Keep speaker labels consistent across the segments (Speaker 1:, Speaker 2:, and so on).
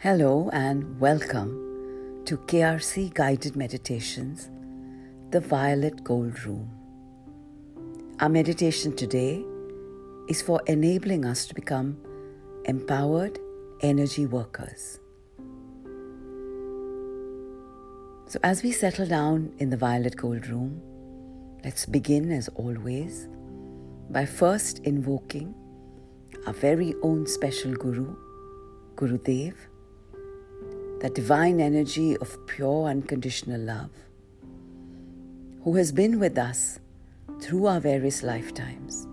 Speaker 1: Hello and welcome to KRC Guided Meditations, the Violet Gold Room. Our meditation today is for enabling us to become empowered energy workers. So, as we settle down in the Violet Gold Room, let's begin as always by first invoking our very own special Guru, Guru Dev that divine energy of pure unconditional love, who has been with us through our various lifetimes.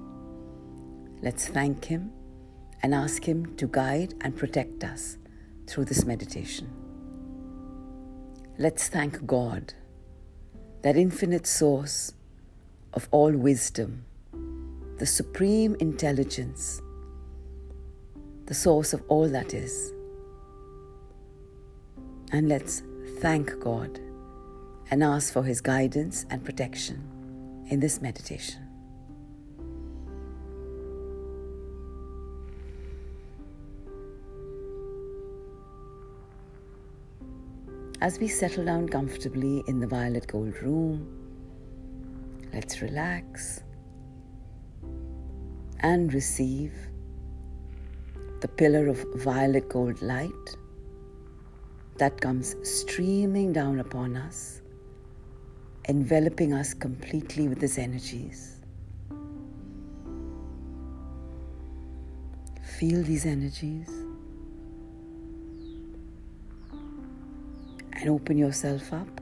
Speaker 1: Let's thank Him and ask Him to guide and protect us through this meditation. Let's thank God, that infinite source of all wisdom, the supreme intelligence, the source of all that is and let's thank God and ask for His guidance and protection in this meditation. As we settle down comfortably in the violet gold room, let's relax and receive the pillar of violet gold light that comes streaming down upon us, enveloping us completely with His energies. Feel these energies and open yourself up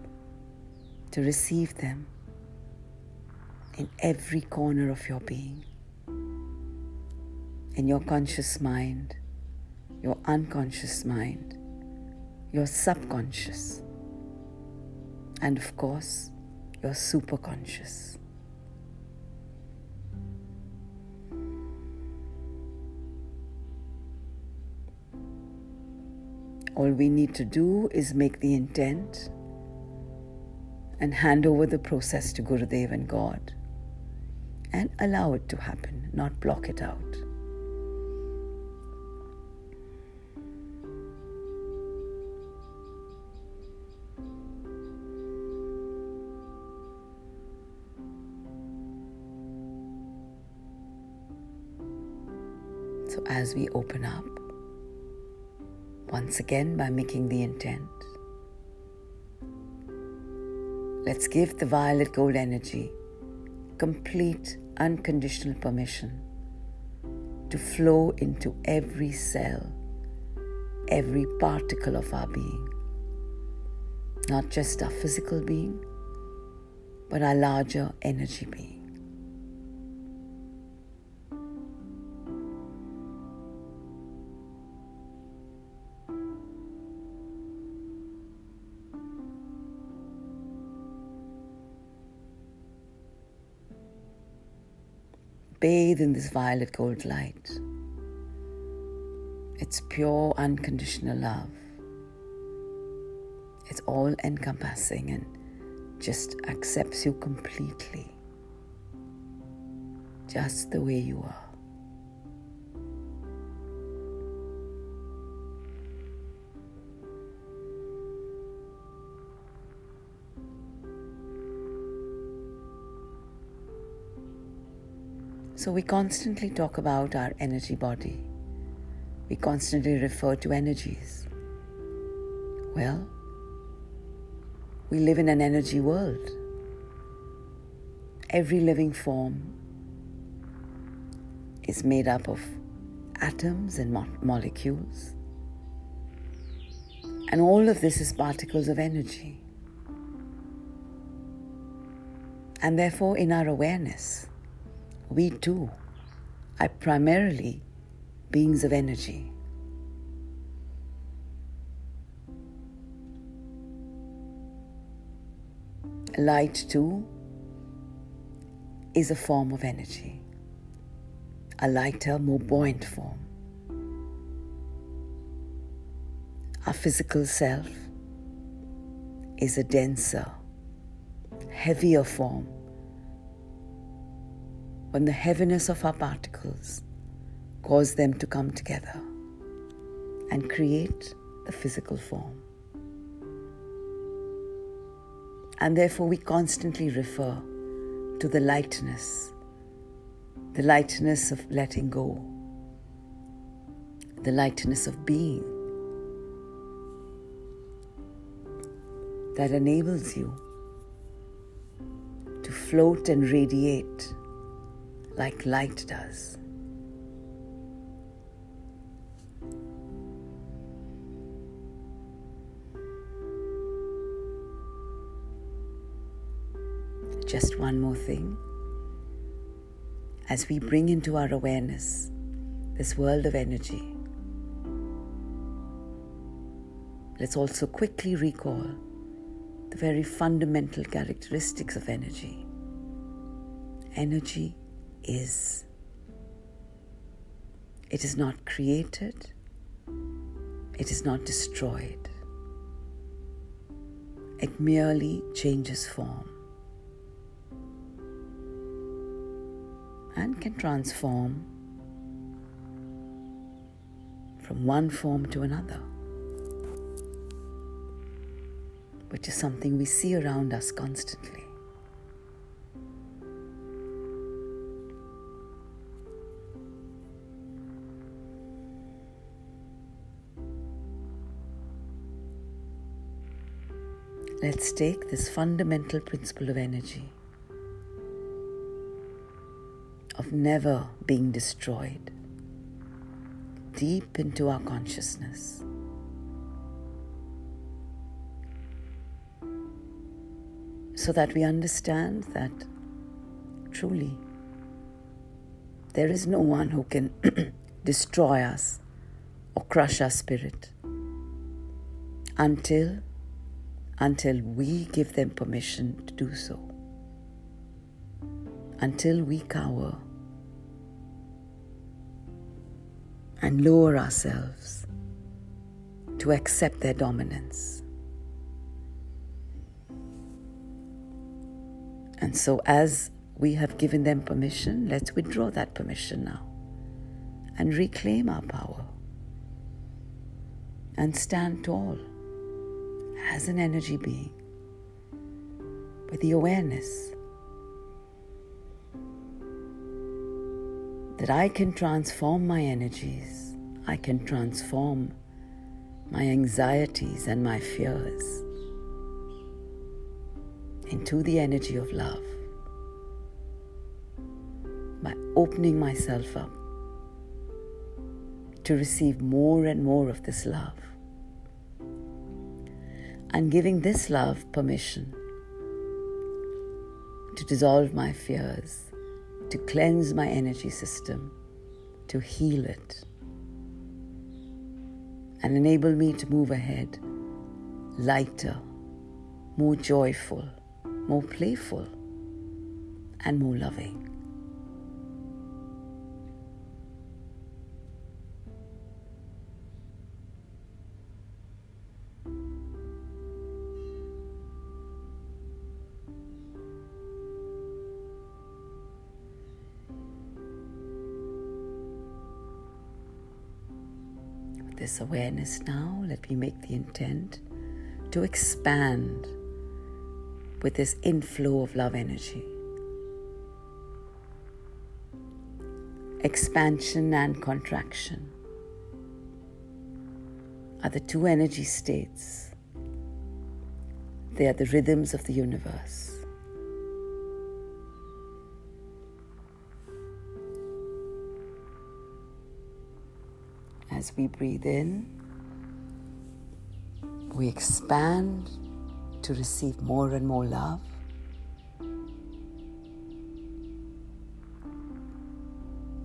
Speaker 1: to receive them in every corner of your being, in your conscious mind, your unconscious mind your subconscious, and of course, your superconscious. All we need to do is make the intent and hand over the process to Gurudev and God and allow it to happen, not block it out. As we open up, once again by making the intent, let's give the violet gold energy complete unconditional permission to flow into every cell, every particle of our being. Not just our physical being, but our larger energy being. Bathe in this violet gold light. It's pure, unconditional love. It's all encompassing and just accepts you completely, just the way you are. So we constantly talk about our energy body. We constantly refer to energies. Well, we live in an energy world. Every living form is made up of atoms and mo- molecules. And all of this is particles of energy. And therefore, in our awareness, we too are primarily beings of energy. Light too is a form of energy, a lighter, more buoyant form. Our physical self is a denser, heavier form when the heaviness of our particles cause them to come together and create the physical form. And therefore, we constantly refer to the lightness, the lightness of letting go, the lightness of being that enables you to float and radiate like light does. Just one more thing. As we bring into our awareness this world of energy, let's also quickly recall the very fundamental characteristics of energy. Energy is. It is not created, it is not destroyed. It merely changes form and can transform from one form to another, which is something we see around us constantly. Let's take this fundamental principle of energy, of never being destroyed, deep into our consciousness. So that we understand that truly there is no one who can destroy us or crush our spirit until until we give them permission to do so. Until we cower and lower ourselves to accept their dominance. And so, as we have given them permission, let's withdraw that permission now and reclaim our power and stand tall as an energy being with the awareness that I can transform my energies, I can transform my anxieties and my fears into the energy of love by opening myself up to receive more and more of this love and giving this love permission to dissolve my fears, to cleanse my energy system, to heal it, and enable me to move ahead lighter, more joyful, more playful, and more loving. This awareness now, let me make the intent to expand with this inflow of love energy. Expansion and contraction are the two energy states. They are the rhythms of the universe. As we breathe in, we expand to receive more and more love.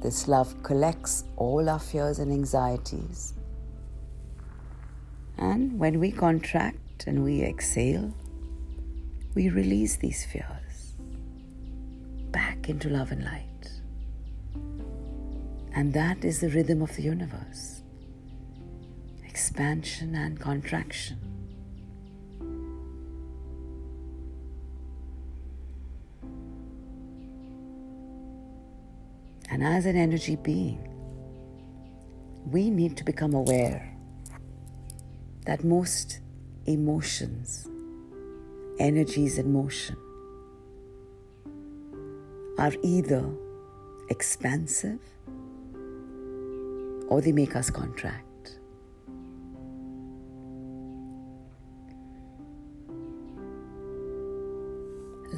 Speaker 1: This love collects all our fears and anxieties. And when we contract and we exhale, we release these fears back into love and light. And that is the rhythm of the universe expansion and contraction. And as an energy being, we need to become aware that most emotions, energies in motion, are either expansive or they make us contract.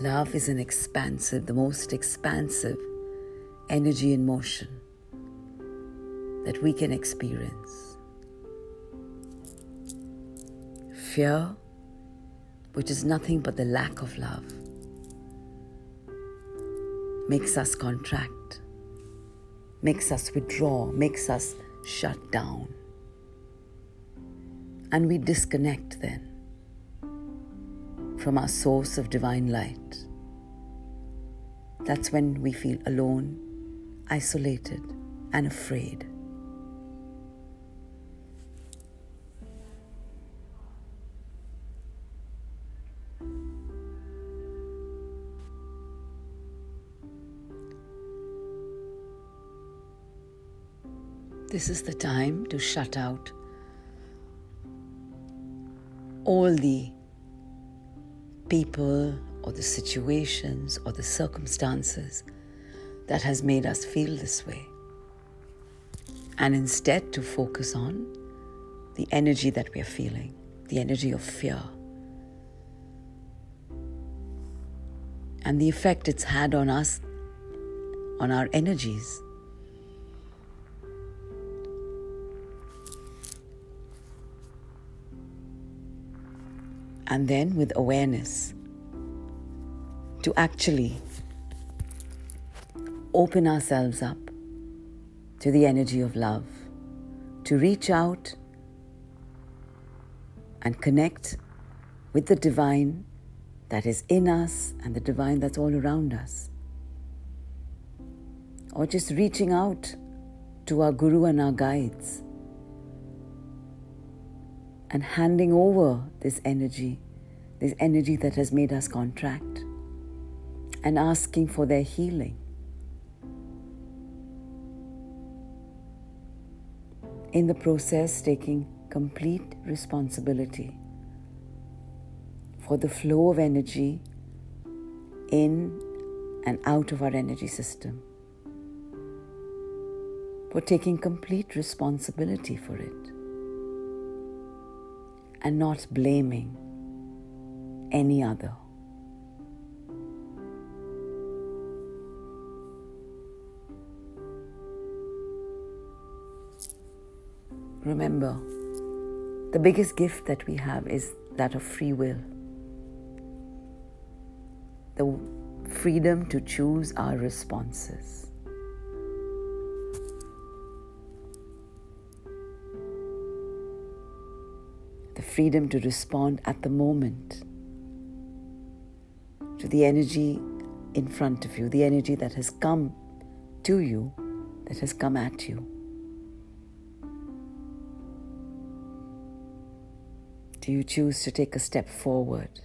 Speaker 1: Love is an expansive, the most expansive energy in motion that we can experience. Fear, which is nothing but the lack of love, makes us contract, makes us withdraw, makes us shut down. And we disconnect then from our source of divine light. That's when we feel alone, isolated, and afraid. This is the time to shut out all the people or the situations or the circumstances that has made us feel this way. And instead to focus on the energy that we are feeling, the energy of fear. And the effect it's had on us, on our energies. And then with awareness to actually open ourselves up to the energy of love, to reach out and connect with the divine that is in us and the divine that's all around us. Or just reaching out to our guru and our guides and handing over this energy, this energy that has made us contract, and asking for their healing. In the process, taking complete responsibility for the flow of energy in and out of our energy system, for taking complete responsibility for it and not blaming any other. Remember, the biggest gift that we have is that of free will. The freedom to choose our responses. Freedom to respond at the moment to the energy in front of you, the energy that has come to you, that has come at you. Do you choose to take a step forward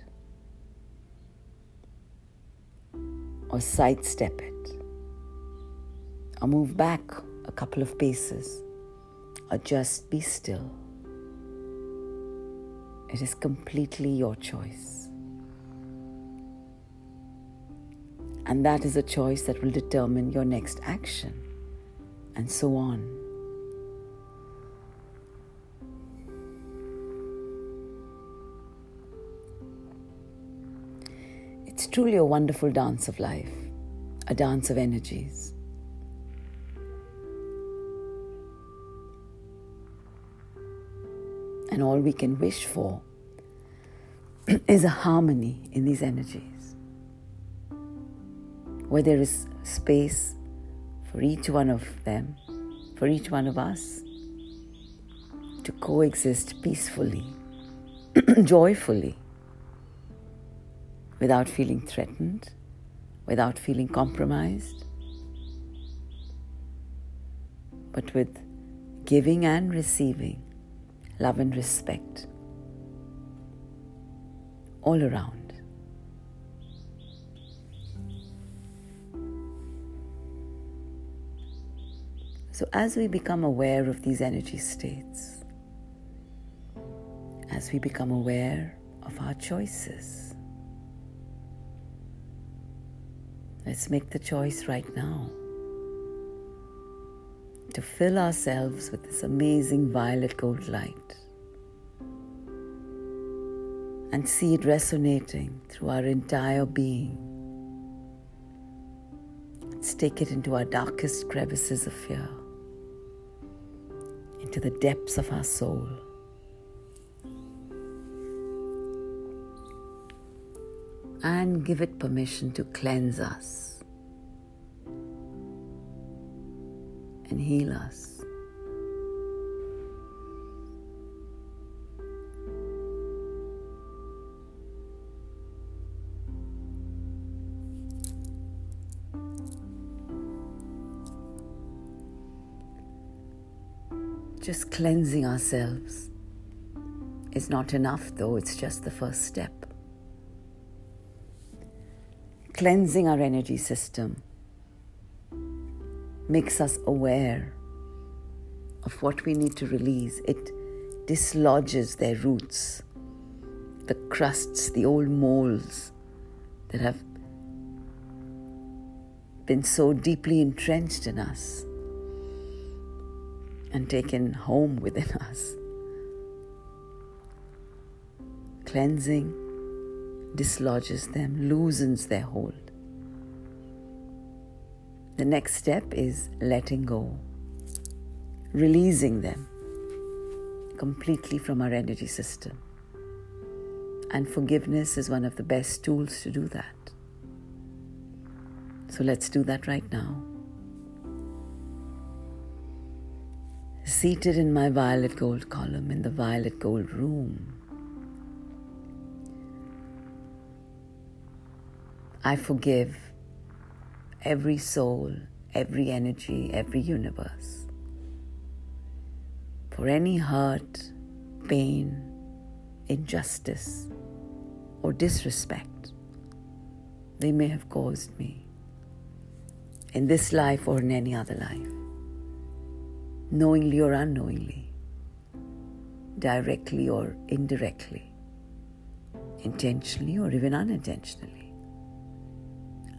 Speaker 1: or sidestep it or move back a couple of paces or just be still? It is completely your choice. And that is a choice that will determine your next action, and so on. It's truly a wonderful dance of life, a dance of energies. And all we can wish for is a harmony in these energies, where there is space for each one of them, for each one of us to coexist peacefully, joyfully, without feeling threatened, without feeling compromised, but with giving and receiving love and respect all around. So, as we become aware of these energy states, as we become aware of our choices. Let's make the choice right now to fill ourselves with this amazing violet gold light and see it resonating through our entire being. Let's take it into our darkest crevices of fear, into the depths of our soul. And give it permission to cleanse us and heal us. Just cleansing ourselves is not enough, though, it's just the first step. Cleansing our energy system makes us aware of what we need to release. It dislodges their roots, the crusts, the old molds that have been so deeply entrenched in us and taken home within us. Cleansing dislodges them, loosens their hold. The next step is letting go, releasing them completely from our energy system. And forgiveness is one of the best tools to do that. So let's do that right now. seated in my violet gold column in the violet gold room. I forgive every soul, every energy, every universe for any hurt, pain, injustice, or disrespect they may have caused me in this life or in any other life knowingly or unknowingly, directly or indirectly, intentionally or even unintentionally.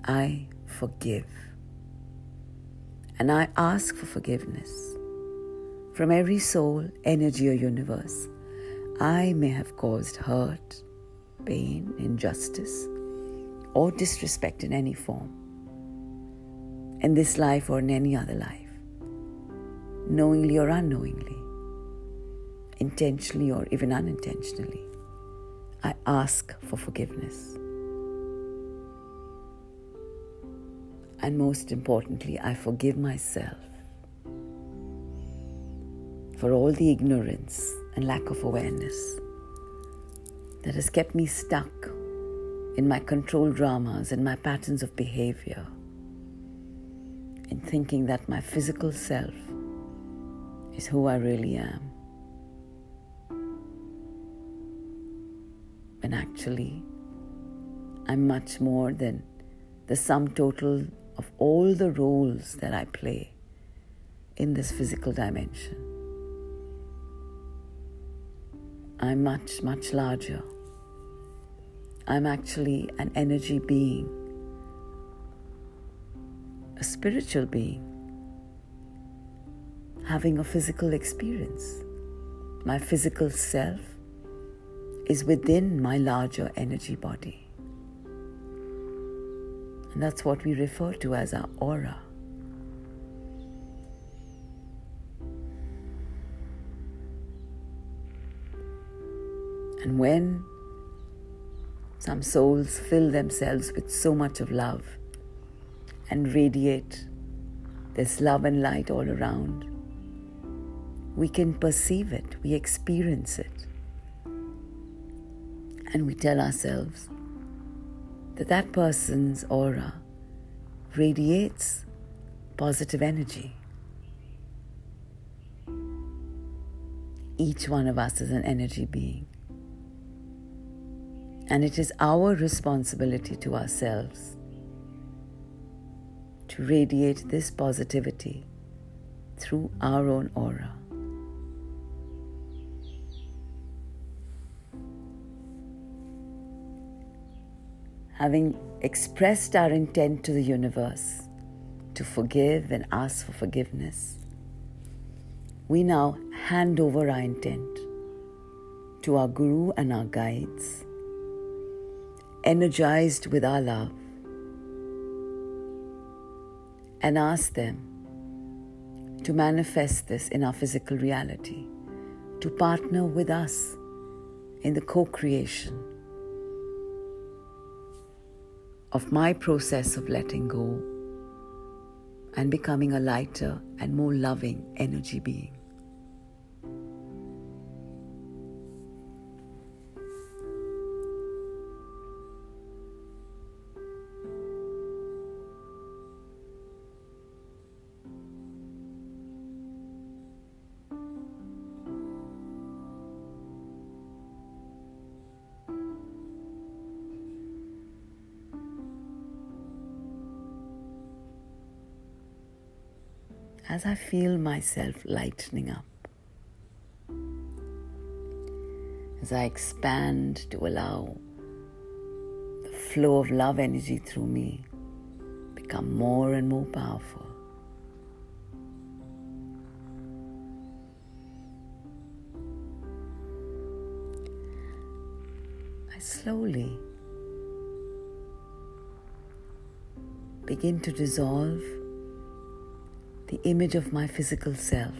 Speaker 1: I forgive. And I ask for forgiveness from every soul, energy, or universe I may have caused hurt, pain, injustice, or disrespect in any form, in this life or in any other life knowingly or unknowingly, intentionally or even unintentionally, I ask for forgiveness. And most importantly, I forgive myself for all the ignorance and lack of awareness that has kept me stuck in my control dramas and my patterns of behavior, in thinking that my physical self is who I really am. When actually, I'm much more than the sum total of all the roles that I play in this physical dimension. I'm much, much larger. I'm actually an energy being, a spiritual being having a physical experience. My physical self is within my larger energy body. And that's what we refer to as our aura. And when some souls fill themselves with so much of love and radiate this love and light all around, we can perceive it, we experience it. And we tell ourselves that that person's aura radiates positive energy. Each one of us is an energy being. And it is our responsibility to ourselves to radiate this positivity through our own aura. Having expressed our intent to the universe to forgive and ask for forgiveness, we now hand over our intent to our Guru and our guides, energized with our love, and ask them to manifest this in our physical reality, to partner with us in the co creation of my process of letting go and becoming a lighter and more loving energy being. I feel myself lightening up, as I expand to allow the flow of love energy through me become more and more powerful. I slowly begin to dissolve the image of my physical self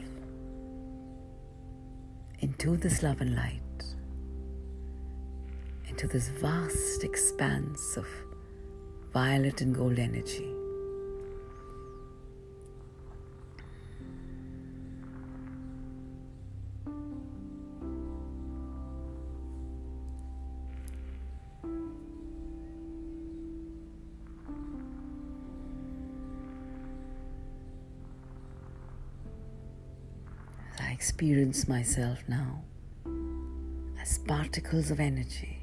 Speaker 1: into this love and light, into this vast expanse of violet and gold energy. Experience myself now as particles of energy,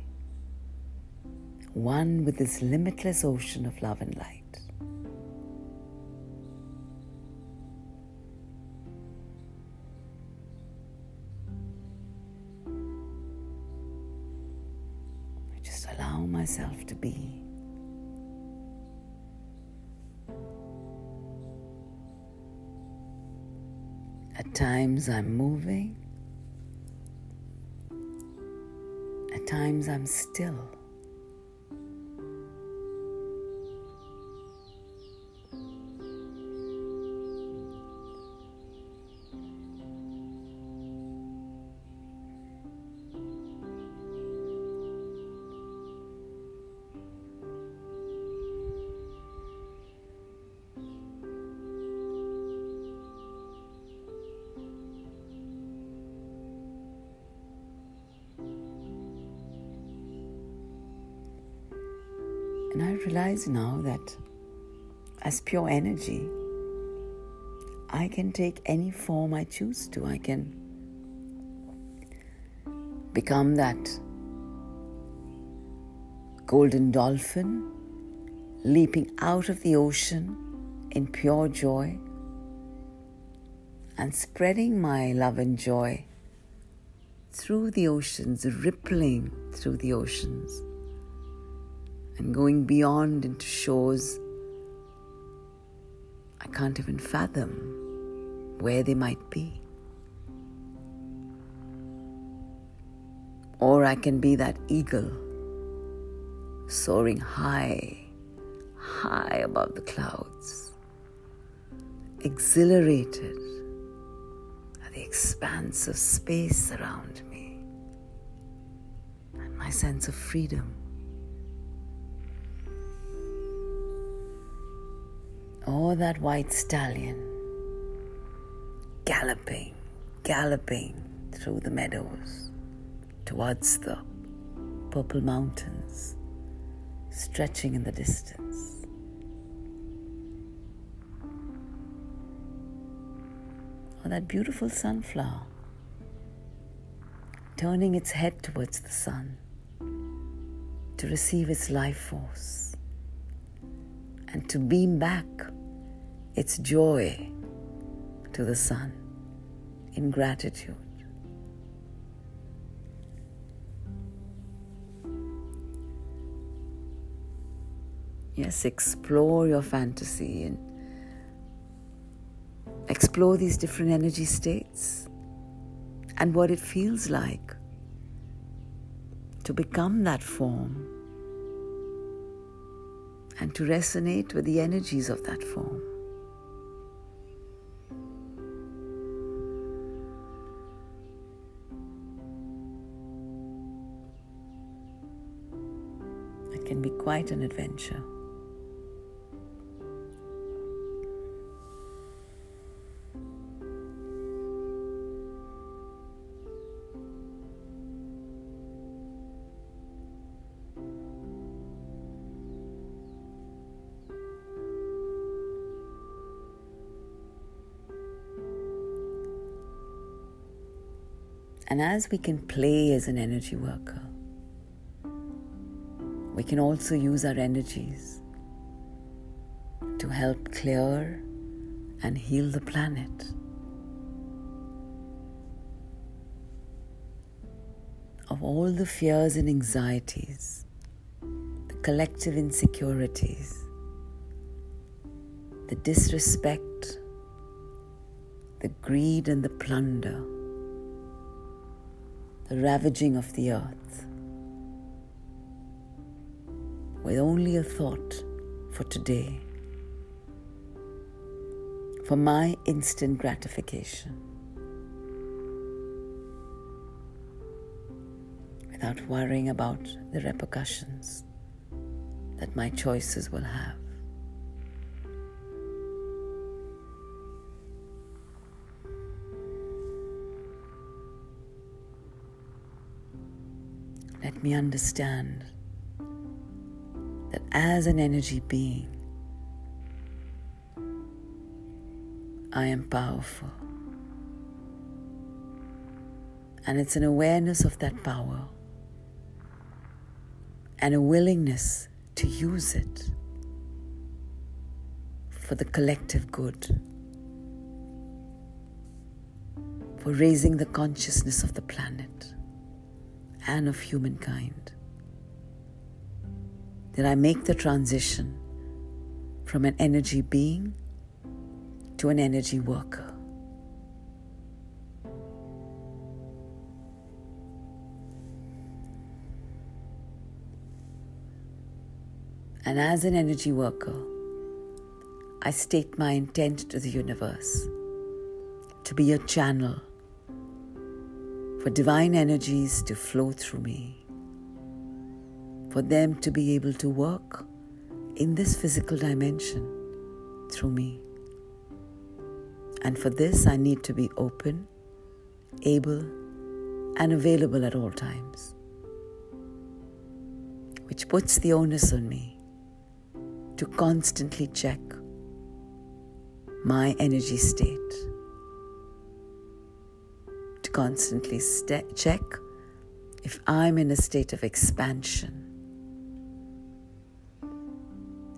Speaker 1: one with this limitless ocean of love and light. Times I'm moving, at times I'm still. Realize now that as pure energy, I can take any form I choose to. I can become that golden dolphin leaping out of the ocean in pure joy and spreading my love and joy through the oceans, rippling through the oceans and going beyond into shores I can't even fathom where they might be. Or I can be that eagle soaring high, high above the clouds, exhilarated at the expanse of space around me and my sense of freedom. Or that white stallion galloping, galloping through the meadows towards the purple mountains stretching in the distance. Or that beautiful sunflower turning its head towards the sun to receive its life force and to beam back its joy to the sun in gratitude. Yes, explore your fantasy and explore these different energy states and what it feels like to become that form and to resonate with the energies of that form. Quite an adventure. And as we can play as an energy worker, we can also use our energies to help clear and heal the planet. Of all the fears and anxieties, the collective insecurities, the disrespect, the greed, and the plunder the ravaging of the earth with only a thought for today, for my instant gratification, without worrying about the repercussions that my choices will have. let me understand as an energy being, I am powerful. And it's an awareness of that power and a willingness to use it for the collective good, for raising the consciousness of the planet and of humankind. That I make the transition from an energy being to an energy worker. And as an energy worker, I state my intent to the universe to be a channel for divine energies to flow through me, for them to be able to work in this physical dimension through me. And for this, I need to be open, able, and available at all times, which puts the onus on me to constantly check my energy state to constantly st- check if I'm in a state of expansion,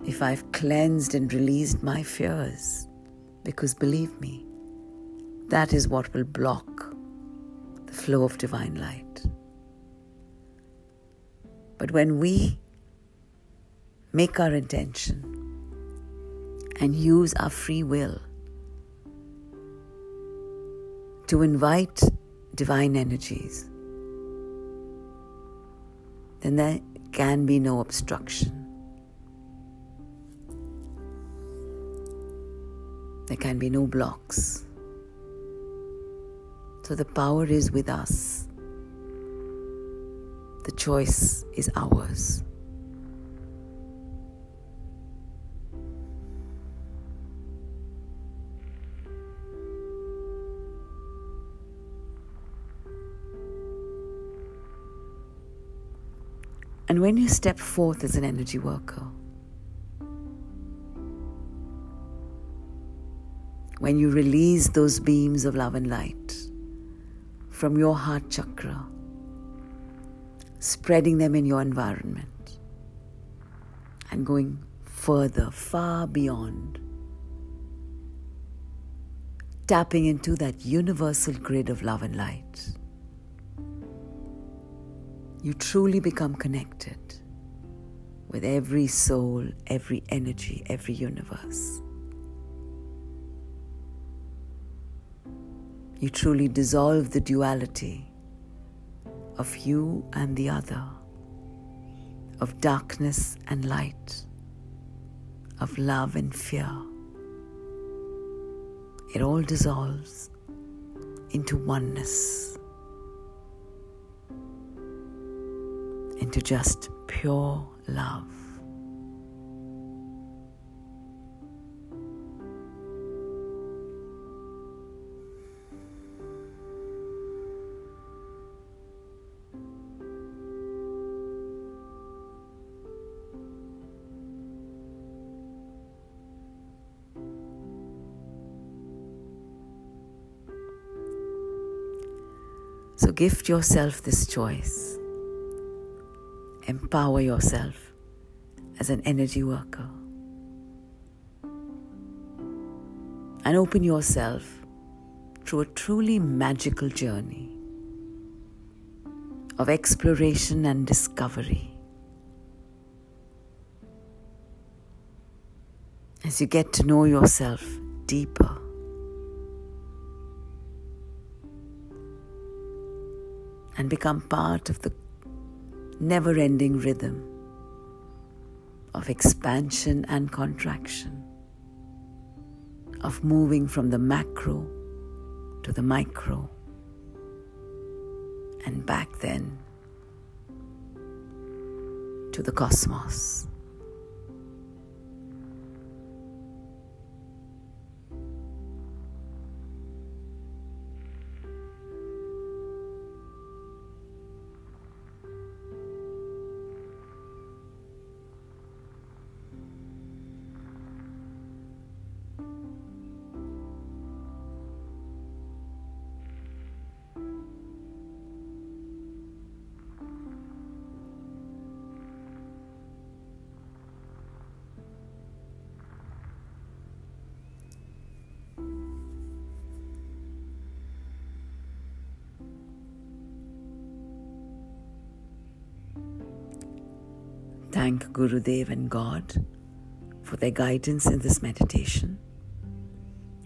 Speaker 1: if I've cleansed and released my fears, because believe me, that is what will block the flow of divine light. But when we make our intention and use our free will to invite divine energies, then there can be no obstruction. There can be no blocks. So the power is with us. The choice is ours. And when you step forth as an energy worker, when you release those beams of love and light from your heart chakra, spreading them in your environment and going further, far beyond, tapping into that universal grid of love and light you truly become connected with every soul, every energy, every universe. You truly dissolve the duality of you and the other, of darkness and light, of love and fear. It all dissolves into oneness, into just pure love. Gift yourself this choice. Empower yourself as an energy worker. And open yourself through a truly magical journey of exploration and discovery. As you get to know yourself deeper. And become part of the never ending rhythm of expansion and contraction, of moving from the macro to the micro, and back then to the cosmos. Thank Gurudev and God for their guidance in this meditation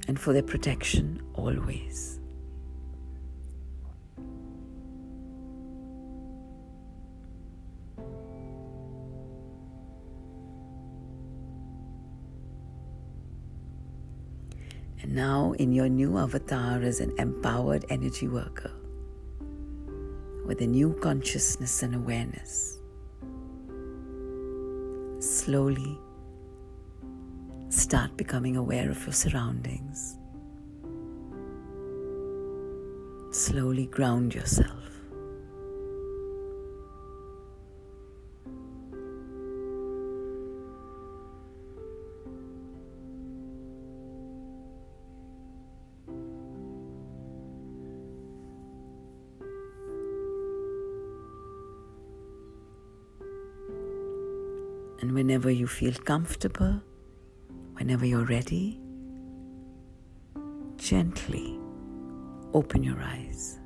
Speaker 1: and for their protection always. And now, in your new avatar as an empowered energy worker with a new consciousness and awareness slowly start becoming aware of your surroundings. Slowly ground yourself. And whenever you feel comfortable, whenever you're ready, gently open your eyes.